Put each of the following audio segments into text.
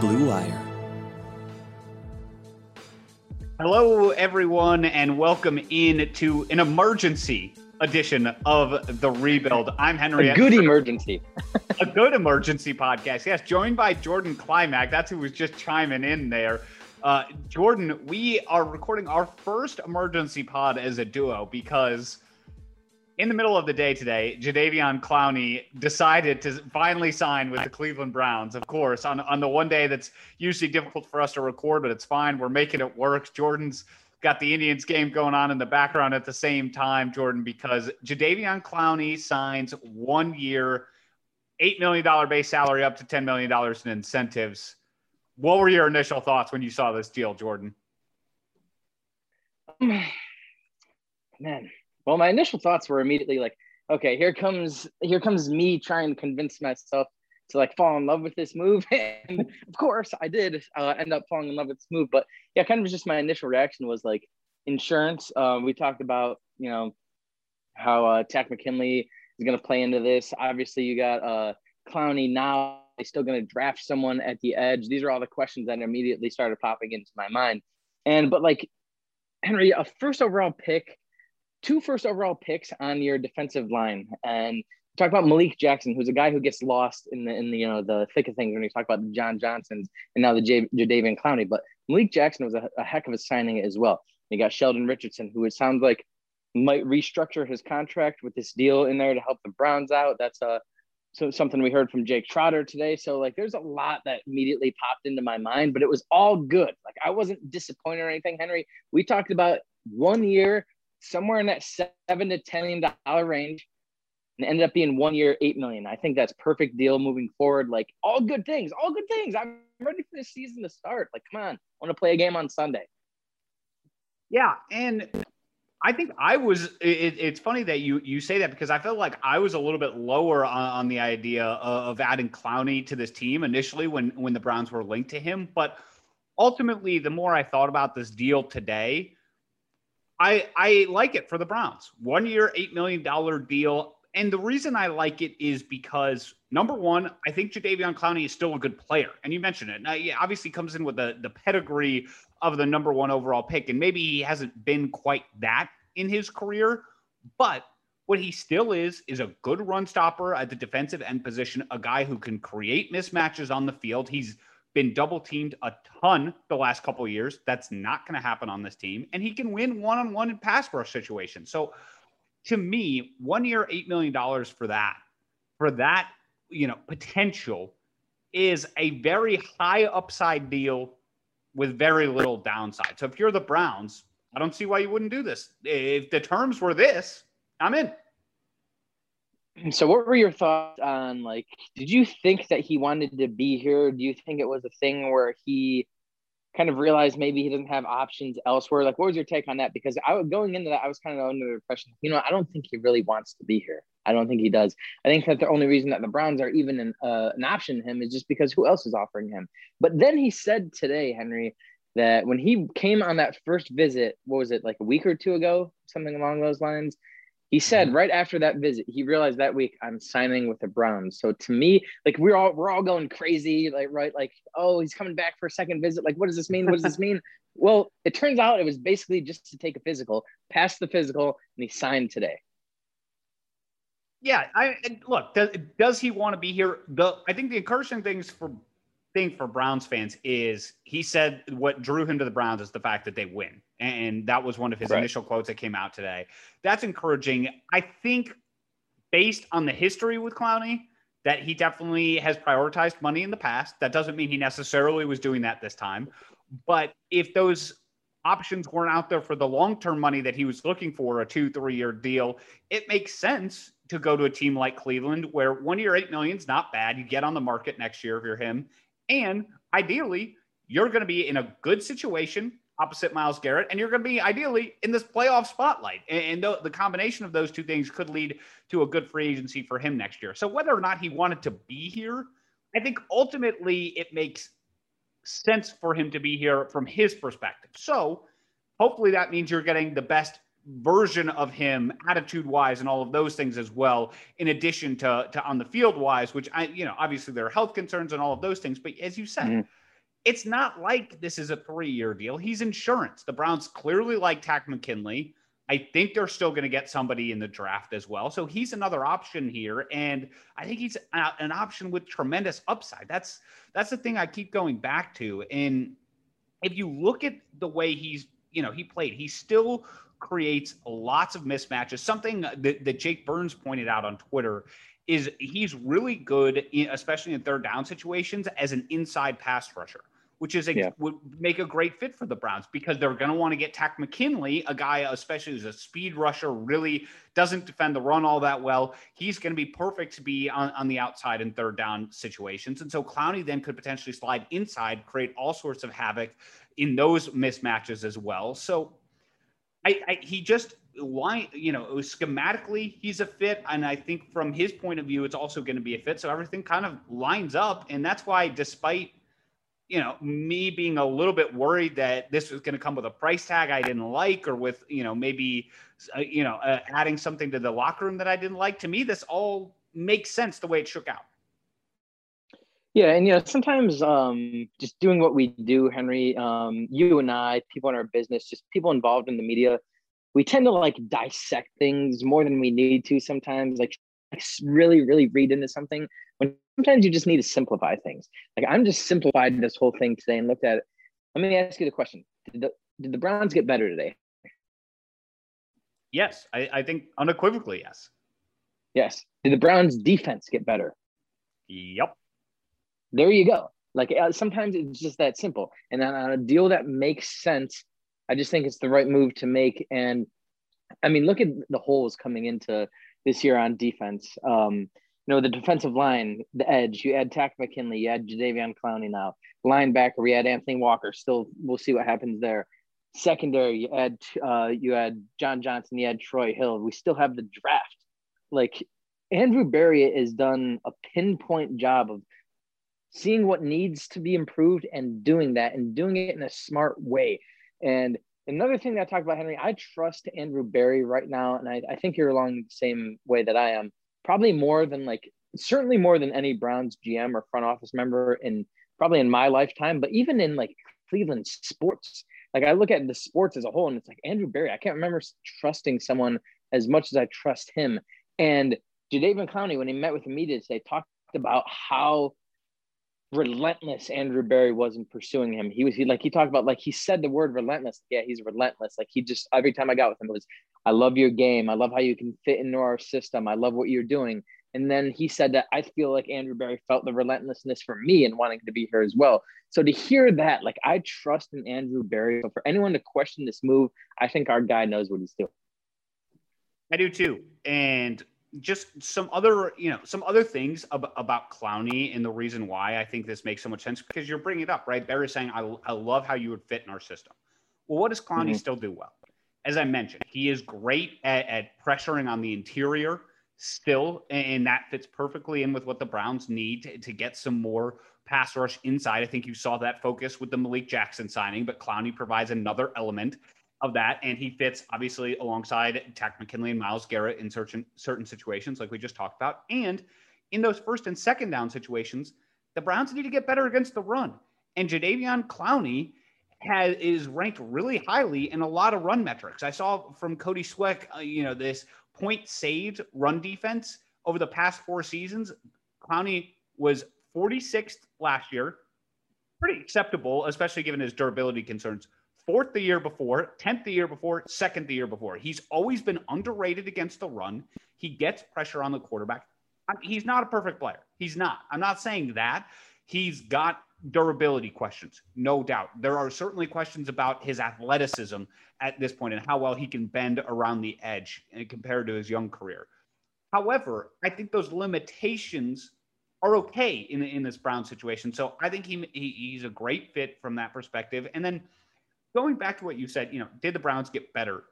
Blue Wire. Hello, everyone, and welcome in to an emergency edition of the rebuild. I'm Henry. A good emergency. a good emergency podcast. Yes, joined by Jordan Climack. That's who was just chiming in there. Uh, Jordan, we are recording our first emergency pod as a duo because in the middle of the day today, Jadeveon Clowney decided to finally sign with the Cleveland Browns. Of course, on on the one day that's usually difficult for us to record, but it's fine. We're making it work. Jordan's got the Indians game going on in the background at the same time, Jordan, because Jadeveon Clowney signs one year, eight million dollar base salary up to ten million dollars in incentives. What were your initial thoughts when you saw this deal, Jordan? Man, well, my initial thoughts were immediately like, okay, here comes here comes me trying to convince myself to like fall in love with this move, and of course, I did uh, end up falling in love with this move. But yeah, kind of just my initial reaction was like insurance. Uh, we talked about you know how uh, Takk McKinley is going to play into this. Obviously, you got uh, Clowney now. He's still going to draft someone at the edge. These are all the questions that immediately started popping into my mind. And but like Henry, a first overall pick two first overall picks on your defensive line. And talk about Malik Jackson, who's a guy who gets lost in the in the you know the thick of things when you talk about the John Johnsons and now the J- Jadeveon Clowney. But Malik Jackson was a, a, heck of a signing as well. You got Sheldon Richardson, who it sounds like might restructure his contract with this deal in there to help the Browns out. That's a uh, so something we heard from Jake Trotter today. So like there's a lot that immediately popped into my mind, but it was all good. Like I wasn't disappointed or anything, Henry. We talked about one year, somewhere in that seven to ten million dollar range and ended up being one year eight million. I think that's perfect deal moving forward. Like all good things all good things. I'm ready for this season to start. Like come on i want to play a game on sunday. Yeah and i think i was it, it's funny that you you say that because i felt like i was a little bit lower on, on the idea of, of adding clowney to this team initially when when the browns were linked to him. But ultimately the more i thought about this deal today I I like it for the Browns. One year, eight million dollar deal. And the reason I like it is because number one, I think Jadeveon Clowney is still a good player, and you mentioned it. Now, he obviously comes in with the the pedigree of the number one overall pick, and maybe he hasn't been quite that in his career, but what he still is is a good run stopper at the defensive end position, a guy who can create mismatches on the field. He's been double teamed a ton the last couple years. That's not going to happen on this team. And he can win one on one in pass rush situations. So to me, one year, $8 million for that, for that, you know, potential is a very high upside deal with very little downside. So if you're the Browns, I don't see why you wouldn't do this. If the terms were this, I'm in. So, what were your thoughts on like? Did you think that he wanted to be here? Do you think it was a thing where he kind of realized maybe he doesn't have options elsewhere? Like, what was your take on that? Because I was going into that, I was kind of under the impression, you know, I don't think he really wants to be here. I don't think he does. I think that the only reason that the Browns are even an, uh, an option to him is just because who else is offering him. But then he said today, Henry, that when he came on that first visit, what was it like a week or two ago, something along those lines? He said mm-hmm. right after that visit, he realized that week I'm signing with the Browns. So to me, like we're all we're all going crazy, like right, like oh he's coming back for a second visit. Like what does this mean? What does this mean? well, it turns out it was basically just to take a physical, pass the physical, and he signed today. Yeah, I look. Does, does he want to be here? The I think the encouraging things for thing for Browns fans is he said what drew him to the Browns is the fact that they win. And that was one of his right. initial quotes that came out today. That's encouraging. I think based on the history with Clowney, that he definitely has prioritized money in the past. That doesn't mean he necessarily was doing that this time. But if those options weren't out there for the long term money that he was looking for, a two, three year deal, it makes sense to go to a team like Cleveland where one year, eight million is not bad. You get on the market next year if you're him and ideally, you're going to be in a good situation opposite Myles Garrett, and you're going to be ideally in this playoff spotlight. And, the, the, combination of those two things could lead to a good free agency for him next year. So whether or not he wanted to be here, I think ultimately it makes sense for him to be here from his perspective. So hopefully that means you're getting the best version of him attitude wise and all of those things as well in addition to, to on the field wise which i you know obviously there are health concerns and all of those things but as you said mm-hmm. It's not like this is a three year deal. He's insurance. The Browns clearly like Takk McKinley. I think they're still going to get somebody in the draft as well. So he's another option here, and I think he's a, an option with tremendous upside. That's that's the thing I keep going back to. And if you look at the way he's, you know, he played, he still creates lots of mismatches. Something that, that Jake Burns pointed out on Twitter is he's really good, in, especially in third down situations, as an inside pass rusher which is a, yeah. would make a great fit for the Browns because they're going to want to get Takk McKinley, a guy, especially who's a speed rusher, really doesn't defend the run all that well. He's going to be perfect to be on, on the outside in third down situations. And so Clowney then could potentially slide inside, create all sorts of havoc in those mismatches as well. So I, I he just line, you know, schematically he's a fit, and I think from his point of view, it's also going to be a fit. So everything kind of lines up, and that's why, despite you know, me being a little bit worried that this was going to come with a price tag I didn't like, or with, you know, maybe, uh, you know, uh, adding something to the locker room that I didn't like. To me, this all makes sense the way it shook out. Yeah, and you know, sometimes um, just doing what we do, Henry, um, you and I, people in our business, just people involved in the media, we tend to like dissect things more than we need to sometimes. Like really, really read into something sometimes you just need to simplify things. Like I'm just simplified this whole thing today and looked at it. Let me ask you the question: Did the did the Browns get better today? Yes, I, I think unequivocally yes. Yes. Did the Browns defense get better? Yep. There you go. Like uh, sometimes it's just that simple. And then on a deal that makes sense, I just think it's the right move to make. And I mean, look at the holes coming into this year on defense. Um, know, the defensive line, the edge, you add Takk McKinley, you add Jadeveon Clowney now. Linebacker, we add Anthony Walker. Still, we'll see what happens there. Secondary, you add uh, you add John Johnson, you add Troy Hill. We still have the draft. Like Andrew Berry has done a pinpoint job of seeing what needs to be improved and doing that and doing it in a smart way. And another thing that I talked about, Henry, I trust Andrew Berry right now, and I, I think you're along the same way that I am probably more than like certainly more than any Browns GM or front office member in probably in my lifetime, but even in like Cleveland sports. Like I look at the sports as a whole and it's like Andrew Berry. I can't remember trusting someone as much as I trust him. And Jadeveon Clowney, when he met with the media today, talked about how relentless Andrew Berry was in pursuing him. He was he like he talked about like he said the word relentless. Yeah, he's relentless. Like he just every time I got with him it was I love your game. I love how you can fit into our system. I love what you're doing. And then he said that I feel like Andrew Berry felt the relentlessness for me and wanting to be here as well. So to hear that, like I trust in Andrew Berry. So for anyone to question this move, I think our guy knows what he's doing. I do too. And just some other, you know, some other things ab- about Clowney and the reason why I think this makes so much sense because you're bringing it up, right? Berry's saying, I, I love how you would fit in our system. Well, what does Clowney mm-hmm. still do well? As I mentioned, he is great at, at pressuring on the interior still, and that fits perfectly in with what the Browns need to, to get some more pass rush inside. I think you saw that focus with the Malik Jackson signing, but Clowney provides another element of that. And he fits obviously alongside Takk McKinley and Myles Garrett in certain certain situations, like we just talked about. And in those first and second down situations, the Browns need to get better against the run. And Jadeveon Clowney has is ranked really highly in a lot of run metrics. I saw from Cody Sweck, uh, you know, this point saved run defense over the past four seasons. Clowney was 46th last year, pretty acceptable, especially given his durability concerns fourth the year before, 10th the year before, second the year before. He's always been underrated against the run. He gets pressure on the quarterback. He's not a perfect player. He's not. I'm not saying that. He's got durability questions, no doubt. There are certainly questions about his athleticism at this point and how well he can bend around the edge eh, compared to his young career. However, I think those limitations are okay in, in this Brown situation. So I think he, he he's a great fit from that perspective. And then going back to what you said, you know, did the Browns get better?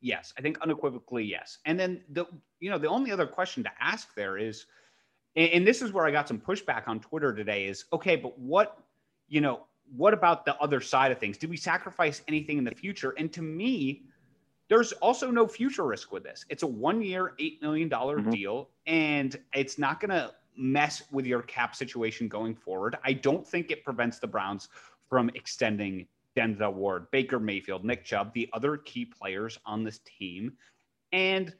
Yes, I think unequivocally yes. And then the you know the only other question to ask there is, and this is where I got some pushback on Twitter today is okay, but what you know what about the other side of things? Did we sacrifice anything in the future? And to me, there's also no future risk with this. It's a one year, $8 million mm-hmm. deal, and it's not going to mess with your cap situation going forward. I don't think it prevents the Browns from extending Denzel Ward, Baker Mayfield, Nick Chubb, the other key players on this team. And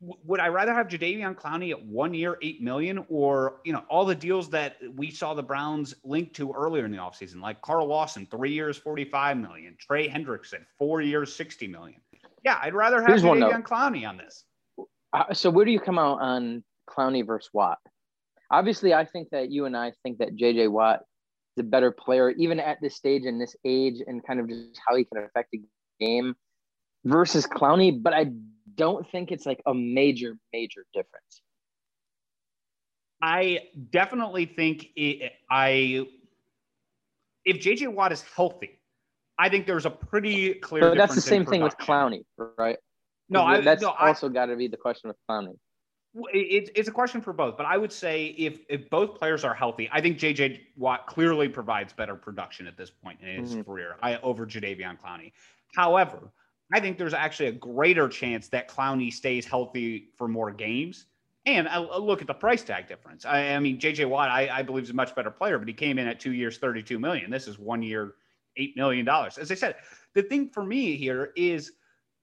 would I rather have Jadeveon Clowney at one year, eight million, or you know, all the deals that we saw the Browns linked to earlier in the offseason, like Carl Lawson, three years, 45 million, Trey Hendrickson, four years, 60 million. Yeah, I'd rather have Here's Jadeveon Clowney on this. Uh, so where do you come out on Clowney versus Watt? Obviously, I think that you and I think that JJ Watt a better player, even at this stage and this age, and kind of just how he can affect the game versus Clowney. But I don't think it's like a major, major difference. I definitely think it, I if JJ Watt is healthy, I think there's a pretty clear. But that's the same thing with Clowney, right? No, I, that's no, also got to be the question with Clowney. It, it's a question for both, but I would say if if both players are healthy, I think JJ Watt clearly provides better production at this point in his mm-hmm. career I, over Jadeveon Clowney. However, I think there's actually a greater chance that Clowney stays healthy for more games. And I, I look at the price tag difference. I, I mean, JJ Watt, I, I, believe is a much better player, but he came in at two years, 32 million. This is one year, $8 million. As I said, the thing for me here is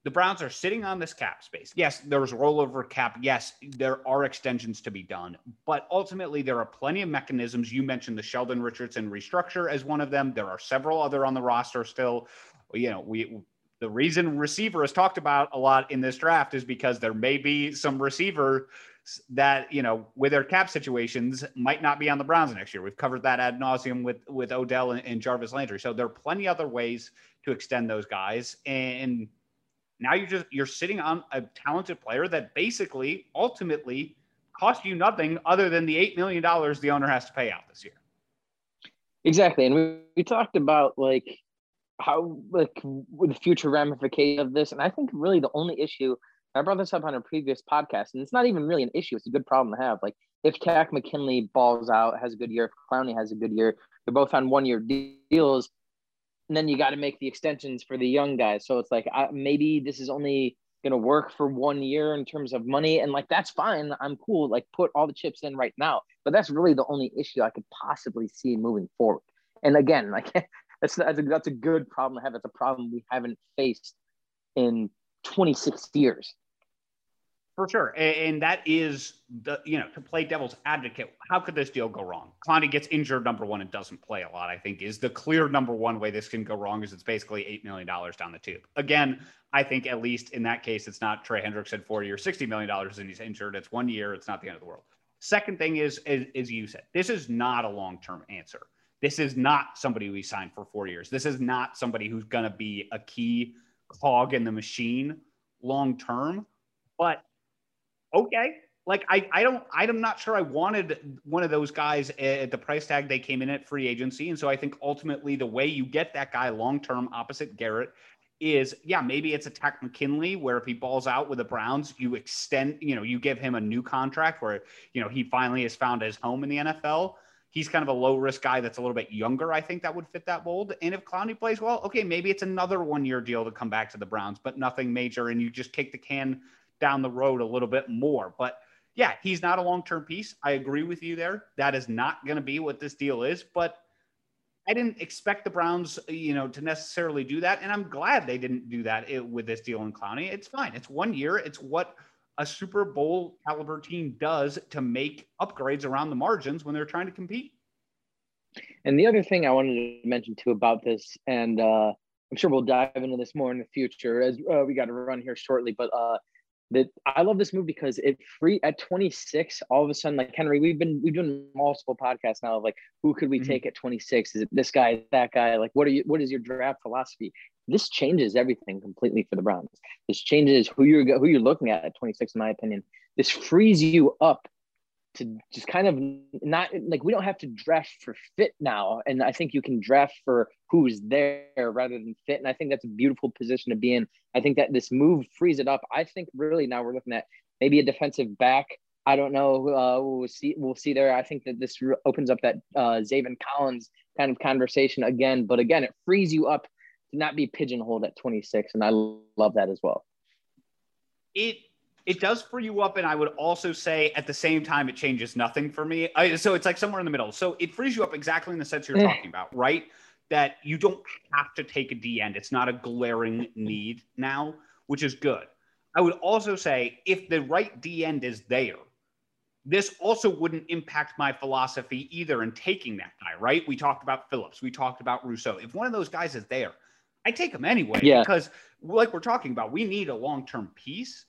the Browns are sitting on this cap space. Yes, there's rollover cap. Yes, there are extensions to be done, but ultimately there are plenty of mechanisms. You mentioned the Sheldon Richardson restructure as one of them. There are several other on the roster still. You know, we the reason receiver is talked about a lot in this draft is because there may be some receiver that you know with their cap situations might not be on the Browns next year. We've covered that ad nauseum with with Odell and, and Jarvis Landry. So there are plenty other ways to extend those guys, and now you're just you're sitting on a talented player that basically ultimately cost you nothing other than the eight million dollars the owner has to pay out this year. Exactly, and we, we talked about like how like the future ramification of this. And i think really the only issue i brought this up on a previous podcast and it's not even really an issue. It's a good problem to have. Like if Takk mckinley balls out has a good year. If clowney has a good year they're both on one year deals and then you got to make the extensions for the young guys so it's like I, maybe this is only going to work for one year in terms of money and like that's fine i'm cool like put all the chips in right now but that's really the only issue i could possibly see moving forward and again like that's that's a, that's a good problem to have. It's a problem we haven't faced in 26 years. For sure, and, and that is the you know to play devil's advocate. How could this deal go wrong? Clowney gets injured, number one, and doesn't play a lot. I think is the clear number one way this can go wrong. Is it's basically eight million dollars down the tube. Again, I think at least in that case, it's not Trey Hendrickson four year, sixty million dollars, and he's injured. It's one year. It's not the end of the world. Second thing is, is, as you said, this is not a long term answer. This is not somebody we signed for four years. This is not somebody who's going to be a key cog in the machine long term. But okay, like I, I don't, I'm not sure I wanted one of those guys at the price tag they came in at free agency. And so I think ultimately the way you get that guy long term opposite Garrett is yeah, maybe it's a Takk McKinley where if he balls out with the Browns, you extend, you know, you give him a new contract where, you know, he finally has found his home in the NFL he's kind of a low risk guy that's a little bit younger. I think that would fit that mold. And if Clowney plays well, okay, maybe it's another one year deal to come back to the Browns, but nothing major. And you just kick the can down the road a little bit more. But yeah, he's not a long term piece. I agree with you there. That is not going to be what this deal is. But I didn't expect the Browns, you know, to necessarily do that, and I'm glad they didn't do that with this deal in Clowney. It's fine. It's one year. It's what a Super Bowl caliber team does to make upgrades around the margins when they're trying to compete. And the other thing I wanted to mention too about this, and uh, I'm sure we'll dive into this more in the future as uh, we got to run here shortly, but uh, that I love this move because it free at 26, all of a sudden, like Henry, we've been we've done multiple podcasts now of like who could we mm-hmm. take at 26? Is it this guy, that guy? Like, what are you what is your draft philosophy? this changes everything completely for the Browns. This changes who you're who you're looking at at 26, in my opinion. This frees you up to just kind of not like we don't have to draft for fit now, and I think you can draft for who's there rather than fit. And I think that's a beautiful position to be in. I think that this move frees it up. I think really now we're looking at maybe a defensive back. I don't know. Uh, we'll see. We'll see there. I think that this opens up that uh, Zaven Collins kind of conversation again. But again, it frees you up to not be pigeonholed at 26. And I love that as well. It it does free you up. And I would also say at the same time, it changes nothing for me. I, so it's like somewhere in the middle. So it frees you up exactly in the sense you're eh. talking about, right? That you don't have to take a D end. It's not a glaring need now, which is good. I would also say if the right D end is there, this also wouldn't impact my philosophy either in taking that guy, right? We talked about Phillips, we talked about Rousseau. If one of those guys is there, I take him anyway yeah. because, like we're talking about, we need a long term piece.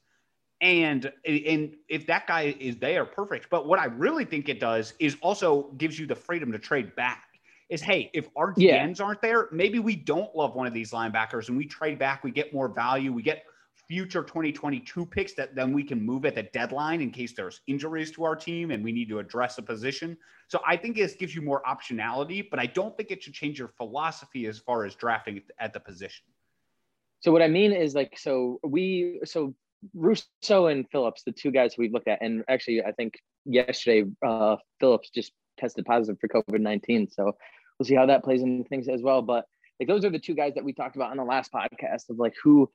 And and if that guy is there, perfect. But what I really think it does is also gives you the freedom to trade back. Is hey, if our DNs yeah. aren't there, maybe we don't love one of these linebackers and we trade back, we get more value, we get future 2022 picks that then we can move at the deadline in case there's injuries to our team and we need to address a position. So I think this gives you more optionality, but I don't think it should change your philosophy as far as drafting at the position. So what I mean is like so we so Rousseau and Phillips, the two guys we've looked at, and actually I think yesterday uh, Phillips just tested positive for COVID nineteen. So we'll see how that plays into things as well. But like those are the two guys that we talked about on the last podcast of like who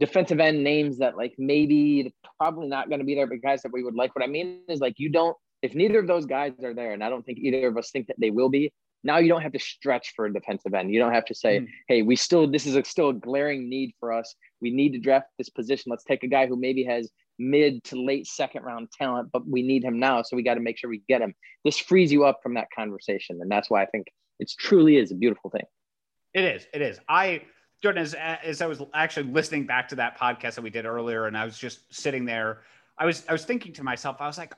defensive end names that like maybe probably not going to be there, but guys that we would like. What I mean is like you don't if neither of those guys are there, and I don't think either of us think that they will be. Now you don't have to stretch for a defensive end. You don't have to say, mm. "Hey, we still this is a, still a glaring need for us. We need to draft this position. Let's take a guy who maybe has mid to late second round talent, but we need him now, so we got to make sure we get him." This frees you up from that conversation, and that's why I think it's truly is a beautiful thing. It is. It is. I Jordan, as, as I was actually listening back to that podcast that we did earlier, and I was just sitting there, I was I was thinking to myself, I was like,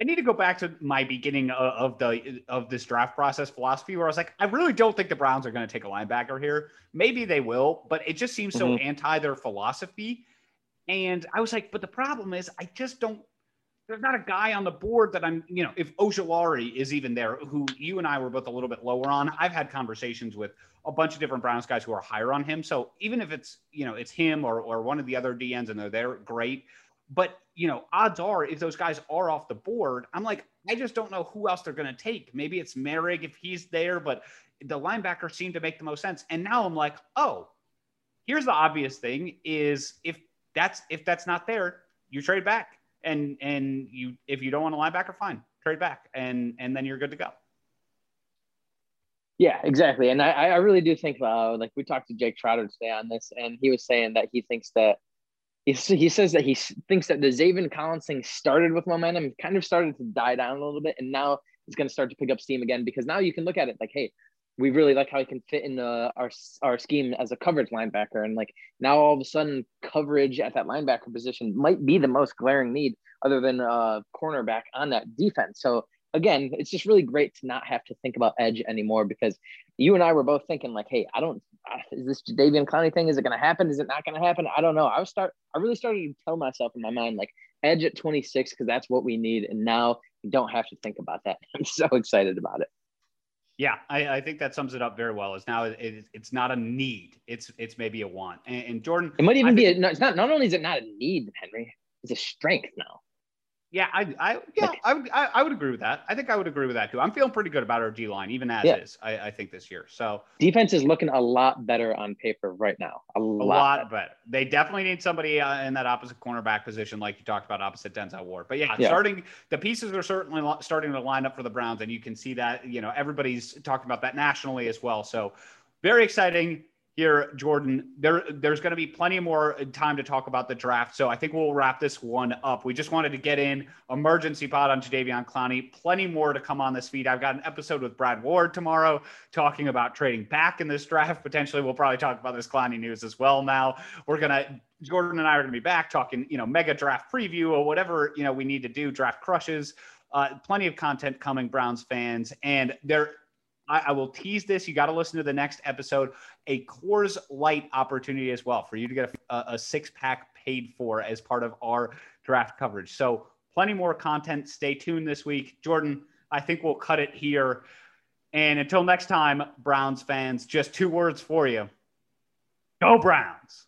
I need to go back to my beginning of, the of this draft process philosophy, where I was like, I really don't think the Browns are going to take a linebacker here. Maybe they will, but it just seems so mm-hmm. anti their philosophy. And I was like, but the problem is, I just don't there's not a guy on the board that I'm, you know, if Ojulari is even there, who you and I were both a little bit lower on. I've had conversations with a bunch of different Browns guys who are higher on him. So even if it's, you know, it's him or, or one of the other DNs and they're there, great. But, you know, odds are if those guys are off the board, I'm like, I just don't know who else they're going to take. Maybe it's Merrick if he's there, but the linebacker seemed to make the most sense. And now I'm like, oh, here's the obvious thing is if that's if that's not there, you trade back and and you if you don't want a linebacker, fine, trade back, and and then you're good to go. Yeah, exactly. And I, I really do think, uh, like we talked to Jake Trotter today on this, and he was saying that he thinks that he, says that he thinks that the Zaven Collins thing started with momentum, kind of started to die down a little bit, and now it's going to start to pick up steam again because now you can look at it like, hey, we really like how he can fit in our our scheme as a coverage linebacker, and like now all of a sudden coverage at that linebacker position might be the most glaring need other than uh cornerback on that defense. So again, it's just really great to not have to think about edge anymore because you and I were both thinking like, hey, I don't Uh, is this Jadeveon Clowney thing? Is it going to happen? Is it not going to happen? I don't know. I was start. I really started to tell myself in my mind like edge at 26 because that's what we need, and now you don't have to think about that. I'm so excited about it. Yeah, I, I, think that sums it up very well. Is now it, it's not a need; it's it's maybe a want. And, and Jordan, it might even I be. Think, a, it's not. Not only is it not a need, Henry, it's a strength now. Yeah, I, I yeah, like, I would, I, I, would agree with that. I think I would agree with that too. I'm feeling pretty good about our D line, even as yeah. is. I, I, think this year. So defense is looking a lot better on paper right now. A, a lot, lot better. better. They definitely need somebody uh, in that opposite cornerback position, like you talked about, opposite Denzel Ward. But yeah, yeah, starting the pieces are certainly starting to line up for the Browns, and you can see that. You know, everybody's talking about that nationally as well. So very exciting here, Jordan. There, there's going to be plenty more time to talk about the draft. So I think we'll wrap this one up. We just wanted to get in emergency pod on Jadeveon Clowney. Plenty more to come on this feed. I've got an episode with Brad Ward tomorrow talking about trading back in this draft. Potentially, we'll probably talk about this Clowney news as well. Now we're gonna Jordan and I are gonna be back talking, you know, mega draft preview or whatever you know we need to do. Draft crushes. Uh, plenty of content coming, Browns fans, and there I, I will tease this. You got to listen to the next episode. A Coors Light opportunity as well for you to get a, a six pack paid for as part of our draft coverage. So plenty more content. Stay tuned this week. Jordan, I think we'll cut it here. And until next time, Browns fans, just two words for you. Go Browns.